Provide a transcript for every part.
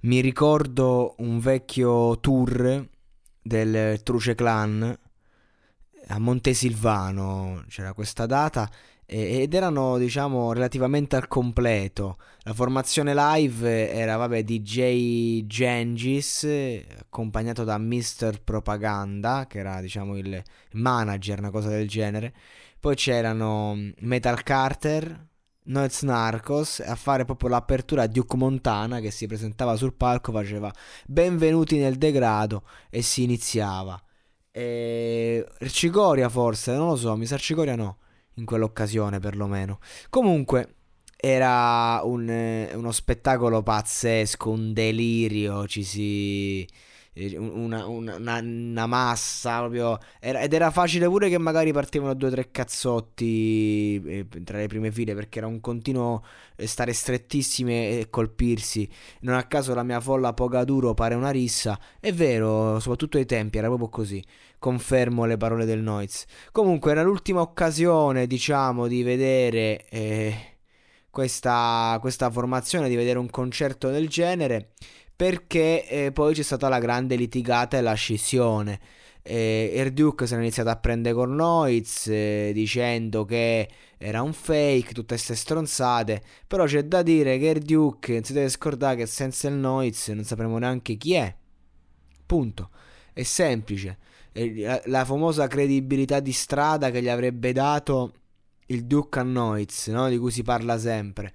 Mi ricordo un vecchio tour del Truce Clan a Montesilvano, c'era questa data ed erano diciamo relativamente al completo la formazione live era vabbè DJ Gengis accompagnato da Mr. Propaganda che era diciamo il manager una cosa del genere poi c'erano Metal Carter Noez Narcos a fare proprio l'apertura a Duke Montana che si presentava sul palco faceva benvenuti nel degrado e si iniziava e... Cicoria forse non lo so mi sa Cicoria no in quell'occasione perlomeno. Comunque era un, eh, uno spettacolo pazzesco, un delirio, ci si... Eh, una, una, una, massa proprio. Era, ed era facile pure che magari partivano due o tre cazzotti eh, tra le prime file perché era un continuo eh, stare strettissime e colpirsi. Non a caso la mia folla poca duro pare una rissa. È vero soprattutto ai tempi era proprio così. Confermo le parole del Noiz. Comunque era l'ultima occasione, diciamo, di vedere eh, questa, questa, formazione, di vedere un concerto del genere, perché eh, poi c'è stata la grande litigata e la scissione. Eh, Erduke si è iniziato a prendere con Noiz eh, dicendo che era un fake, tutte queste stronzate. Però c'è da dire che Erduke non si deve scordare che senza il Noiz non sapremo neanche chi è. Punto. È semplice la, famosa credibilità di strada che gli avrebbe dato il Duke a Noiz, no? di cui si parla sempre.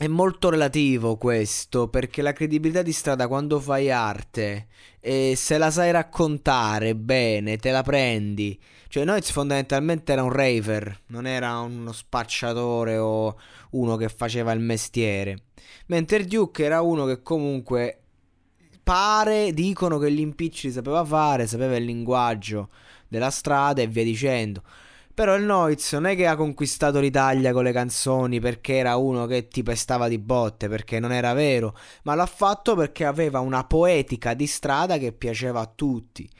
È molto relativo questo, perché la credibilità di strada quando fai arte, e se la sai raccontare bene, te la prendi. Cioè Noiz fondamentalmente era un raver, non era uno spacciatore o uno che faceva il mestiere. Mentre Duke era uno che comunque pare, dicono che gli impicci sapeva fare, sapeva il linguaggio della strada e via dicendo. Però il Noiz non è che ha conquistato l'Italia con le canzoni perché era uno che ti pestava di botte, perché non era vero, ma l'ha fatto perché aveva una poetica di strada che piaceva a tutti.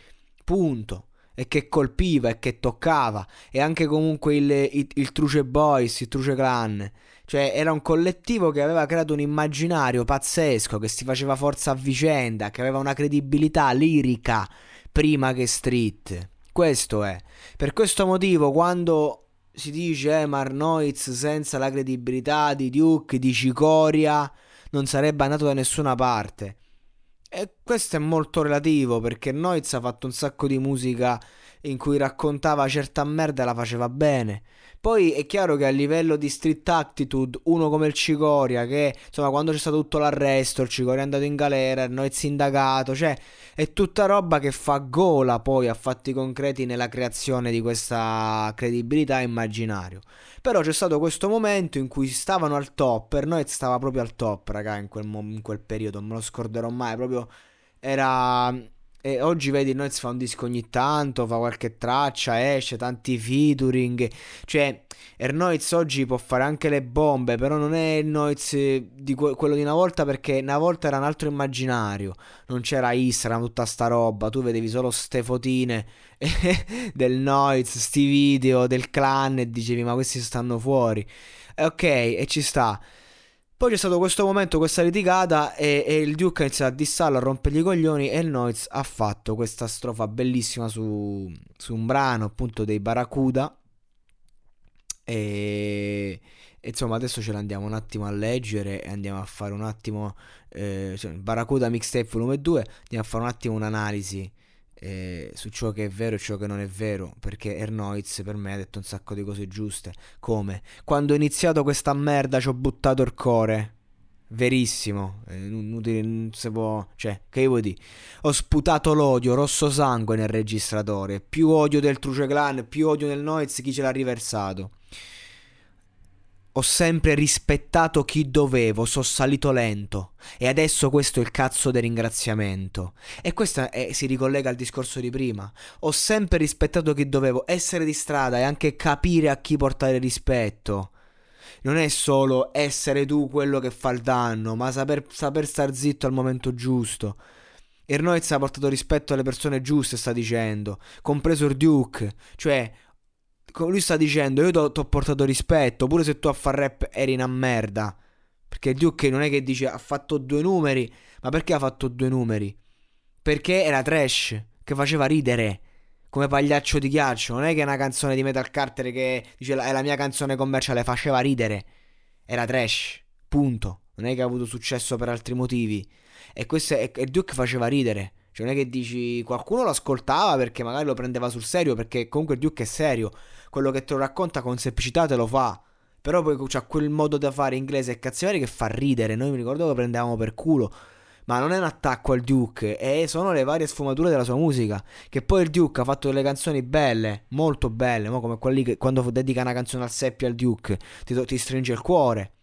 Punto. E che colpiva e che toccava. E anche comunque il, il, il Truce Boys, il Truce Clan. Cioè, era un collettivo che aveva creato un immaginario pazzesco, che si faceva forza a vicenda, che aveva una credibilità lirica prima che street. Questo è. Per questo motivo, quando si dice eh, Marnoiz senza la credibilità di Duke, di Cicoria, non sarebbe andato da nessuna parte. E questo è molto relativo perché Noiz ha fatto un sacco di musica in cui raccontava certa merda e la faceva bene. Poi è chiaro che a livello di street attitude, uno come il Cicoria, che insomma quando c'è stato tutto l'arresto, il Cicoria è andato in galera, il Noiz indagato, cioè è tutta roba che fa gola poi a fatti concreti nella creazione di questa credibilità immaginario. Però c'è stato questo momento in cui stavano al top, per Noiz stava proprio al top, raga, in quel, in quel periodo, non me lo scorderò mai, proprio era e oggi vedi Noiz fa un disco ogni tanto, fa qualche traccia, esce, tanti featuring. Cioè, Ernoiz oggi può fare anche le bombe, però non è il Noiz di que- quello di una volta perché una volta era un altro immaginario. Non c'era Instagram, tutta sta roba. Tu vedevi solo ste fotine del Noiz, sti video del clan e dicevi ma questi stanno fuori. E ok, e ci sta. Poi c'è stato questo momento, questa litigata e, e il Duke ha iniziato a dissarlo, a rompergli i coglioni e il Noiz ha fatto questa strofa bellissima su, su un brano appunto dei Barracuda. E, e, insomma adesso ce l'andiamo un attimo a leggere e andiamo a fare un attimo eh, cioè, Barracuda Mixtape volume 2, andiamo a fare un attimo un'analisi eh, su ciò che è vero e ciò che non è vero, perché Ernoiz per me ha detto un sacco di cose giuste, come quando ho iniziato questa merda ci ho buttato il cuore. Verissimo, inutile, non si può, cioè, che vuoi dire? Ho sputato l'odio, rosso sangue nel registratore, più odio del Truce Clan, più odio del Noiz, chi ce l'ha riversato. Ho sempre rispettato chi dovevo, sono salito lento. E adesso questo è il cazzo del ringraziamento. E questo è, si ricollega al discorso di prima. Ho sempre rispettato chi dovevo. Essere di strada e anche capire a chi portare rispetto. Non è solo essere tu quello che fa il danno, ma saper, saper star zitto al momento giusto. Ernoiz ha portato rispetto alle persone giuste, sta dicendo, compreso il Duke. Cioè, lui sta dicendo io ti ho portato rispetto, pure se tu a far rap eri una merda. Perché Duke non è che dice ha fatto due numeri, ma perché ha fatto due numeri? Perché era trash, che faceva ridere, come pagliaccio di ghiaccio. Non è che è una canzone di Metal Carter che dice è la mia canzone commerciale, faceva ridere. Era trash, punto. Non è che ha avuto successo per altri motivi. E questo è, e Duke faceva ridere. Cioè non è che dici qualcuno lo ascoltava perché magari lo prendeva sul serio, perché comunque Duke è serio quello che te lo racconta con semplicità te lo fa. Però poi c'ha quel modo da fare inglese e cazziari che fa ridere. Noi mi ricordo che lo prendevamo per culo. Ma non è un attacco al Duke, e sono le varie sfumature della sua musica. Che poi il Duke ha fatto delle canzoni belle, molto belle, come quelli che quando dedica una canzone al Seppi al Duke ti, ti stringe il cuore.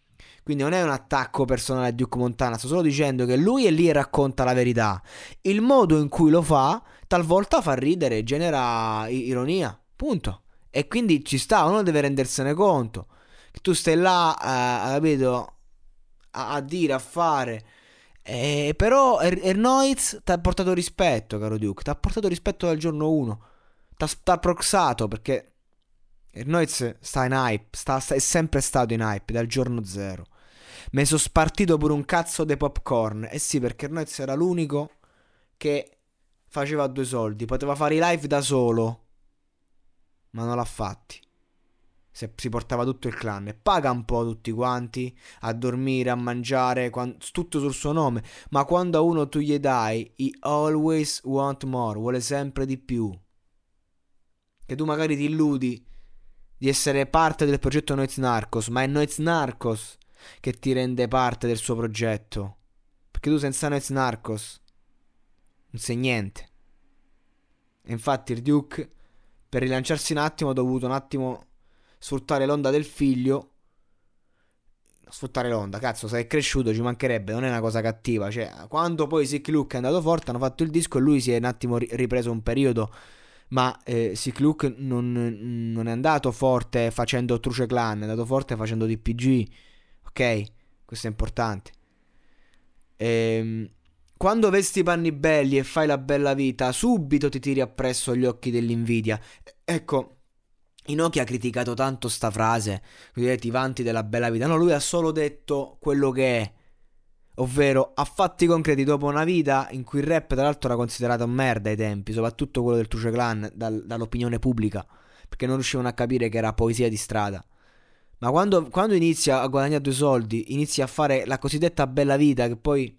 Quindi non è un attacco personale a Duke Montana, sto solo dicendo che lui è lì e racconta la verità. Il modo in cui lo fa talvolta fa ridere, genera ironia. Punto. E quindi ci sta, uno deve rendersene conto. Che tu stai là, eh, capito, a, a, dire, a fare. Eh, però er- Ernoiz ti ha portato rispetto, caro Duke. Ti ha portato rispetto dal giorno 1. Ti ha proxato perché Ernoiz sta in hype. Sta, sta, è sempre stato in hype dal giorno 0. Mi sono spartito pure un cazzo dei popcorn. Eh sì, perché Ernoiz era l'unico che faceva due soldi. Poteva fare i live da solo ma non l'ha fatti. Se si portava tutto il clan e paga un po' tutti quanti a dormire, a mangiare, quando, tutto sul suo nome. Ma quando a uno tu gli dai, he always want more, vuole sempre di più. Che tu magari ti illudi di essere parte del progetto Noiz Narcos, ma è Noiz Narcos che ti rende parte del suo progetto. Perché tu senza Noiz Narcos non sei niente. E infatti il Duke per rilanciarsi un attimo ha dovuto un attimo sfruttare l'onda del figlio. Sfruttare l'onda, cazzo, se è cresciuto ci mancherebbe, non è una cosa cattiva. Cioè, quando poi Sick Luke è andato forte, hanno fatto il disco e lui si è un attimo ripreso un periodo. Ma eh, Sick Luke non, non, è andato forte facendo Truce Clan, è andato forte facendo DPG. Ok? Questo è importante. Ehm, quando vesti i panni belli e fai la bella vita, subito ti tiri appresso gli occhi dell'invidia. Ecco, Inoki ha criticato tanto sta frase, ti vanti della bella vita. No, lui ha solo detto quello che è. Ovvero, a fatti concreti, dopo una vita in cui il rap, tra l'altro, era considerato merda ai tempi, soprattutto quello del Truce Clan, dal, dall'opinione pubblica, perché non riuscivano a capire che era poesia di strada. Ma quando, quando inizia a guadagnare due soldi, inizia a fare la cosiddetta bella vita, che poi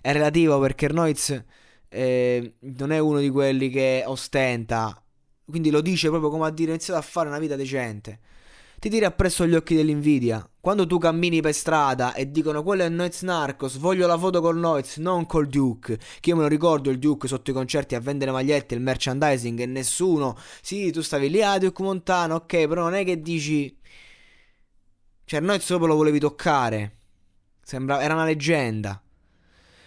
è relativo perché Noiz eh, non è uno di quelli che ostenta, quindi lo dice proprio come a dire ho iniziato a fare una vita decente. Ti tiri appresso gli occhi dell'invidia. Quando tu cammini per strada e dicono quello è Noiz Narcos, voglio la foto col Noiz, non col Duke. Che io me lo ricordo il Duke sotto i concerti a vendere magliette, il merchandising e nessuno. Sì, tu stavi lì, ah, Duke Montano, ok, però non è che dici. Cioè, Noiz proprio lo volevi toccare. Sembra, era una leggenda.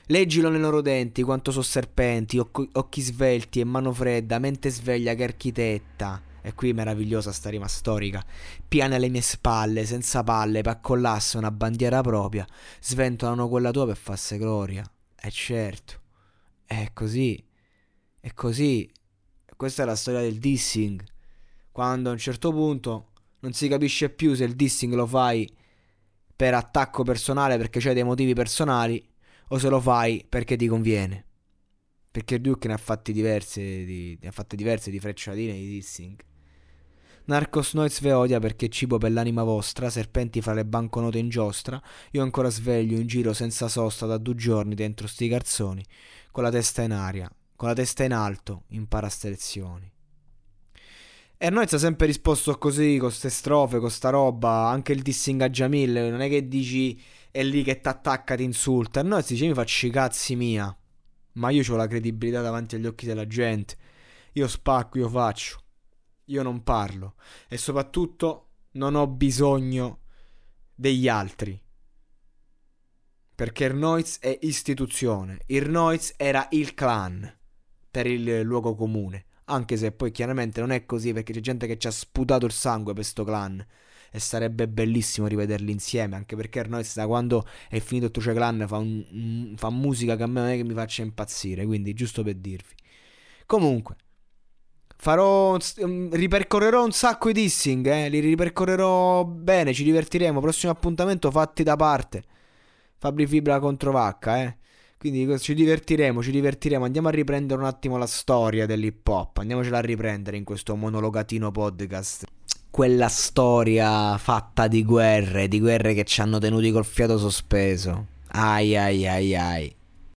Leggilo nei loro denti quanto so serpenti, occhi, occhi svelti e mano fredda, mente sveglia che architetta. E qui meravigliosa sta rima storica. Piane alle mie spalle, senza palle, per accollasse una bandiera propria. Sventolano quella tua per farsi gloria. E certo. È così. È così. Questa è la storia del dissing. Quando a un certo punto non si capisce più se il dissing lo fai per attacco personale perché c'hai dei motivi personali o se lo fai perché ti conviene. Perché Duke ne ha fatti diverse di, ne ha fatte diverse di frecciatine di dissing. Narcos Noiz ve odia perché cibo per l'anima vostra, serpenti fra le banconote in giostra, io ancora sveglio in giro senza sosta da due giorni dentro sti garzoni, con la testa in aria, con la testa in alto, impara ste lezioni. E Noiz ha sempre risposto così, con ste strofe, con sta roba, anche il dissing a Jamil, non è che dici è lì che t'attacca, ti insulta, Noiz dice mi faccio i cazzi mia, ma io ho la credibilità davanti agli occhi della gente, io spacco, io faccio, io non parlo. E soprattutto non ho bisogno degli altri. Perché il è istituzione, il era il clan per il luogo comune. Anche se poi chiaramente non è così perché c'è gente che ci ha sputato il sangue per sto clan. E sarebbe bellissimo rivederli insieme. Anche perché Arnoiz da quando è finito Truce Clan fa, un, fa musica che a me non è che mi faccia impazzire. Quindi giusto per dirvi. Comunque. Farò. Mm, ripercorrerò un sacco i dissing. Eh? Li ripercorrerò bene. Ci divertiremo. Prossimo appuntamento fatti da parte. Fabri Fibra contro Vacca, eh. Quindi ci divertiremo, ci divertiremo. Andiamo a riprendere un attimo la storia dell'hip hop. Andiamocela a riprendere in questo monologatino podcast. Quella storia fatta di guerre, di guerre che ci hanno tenuti col fiato sospeso. Ai ai ai ai.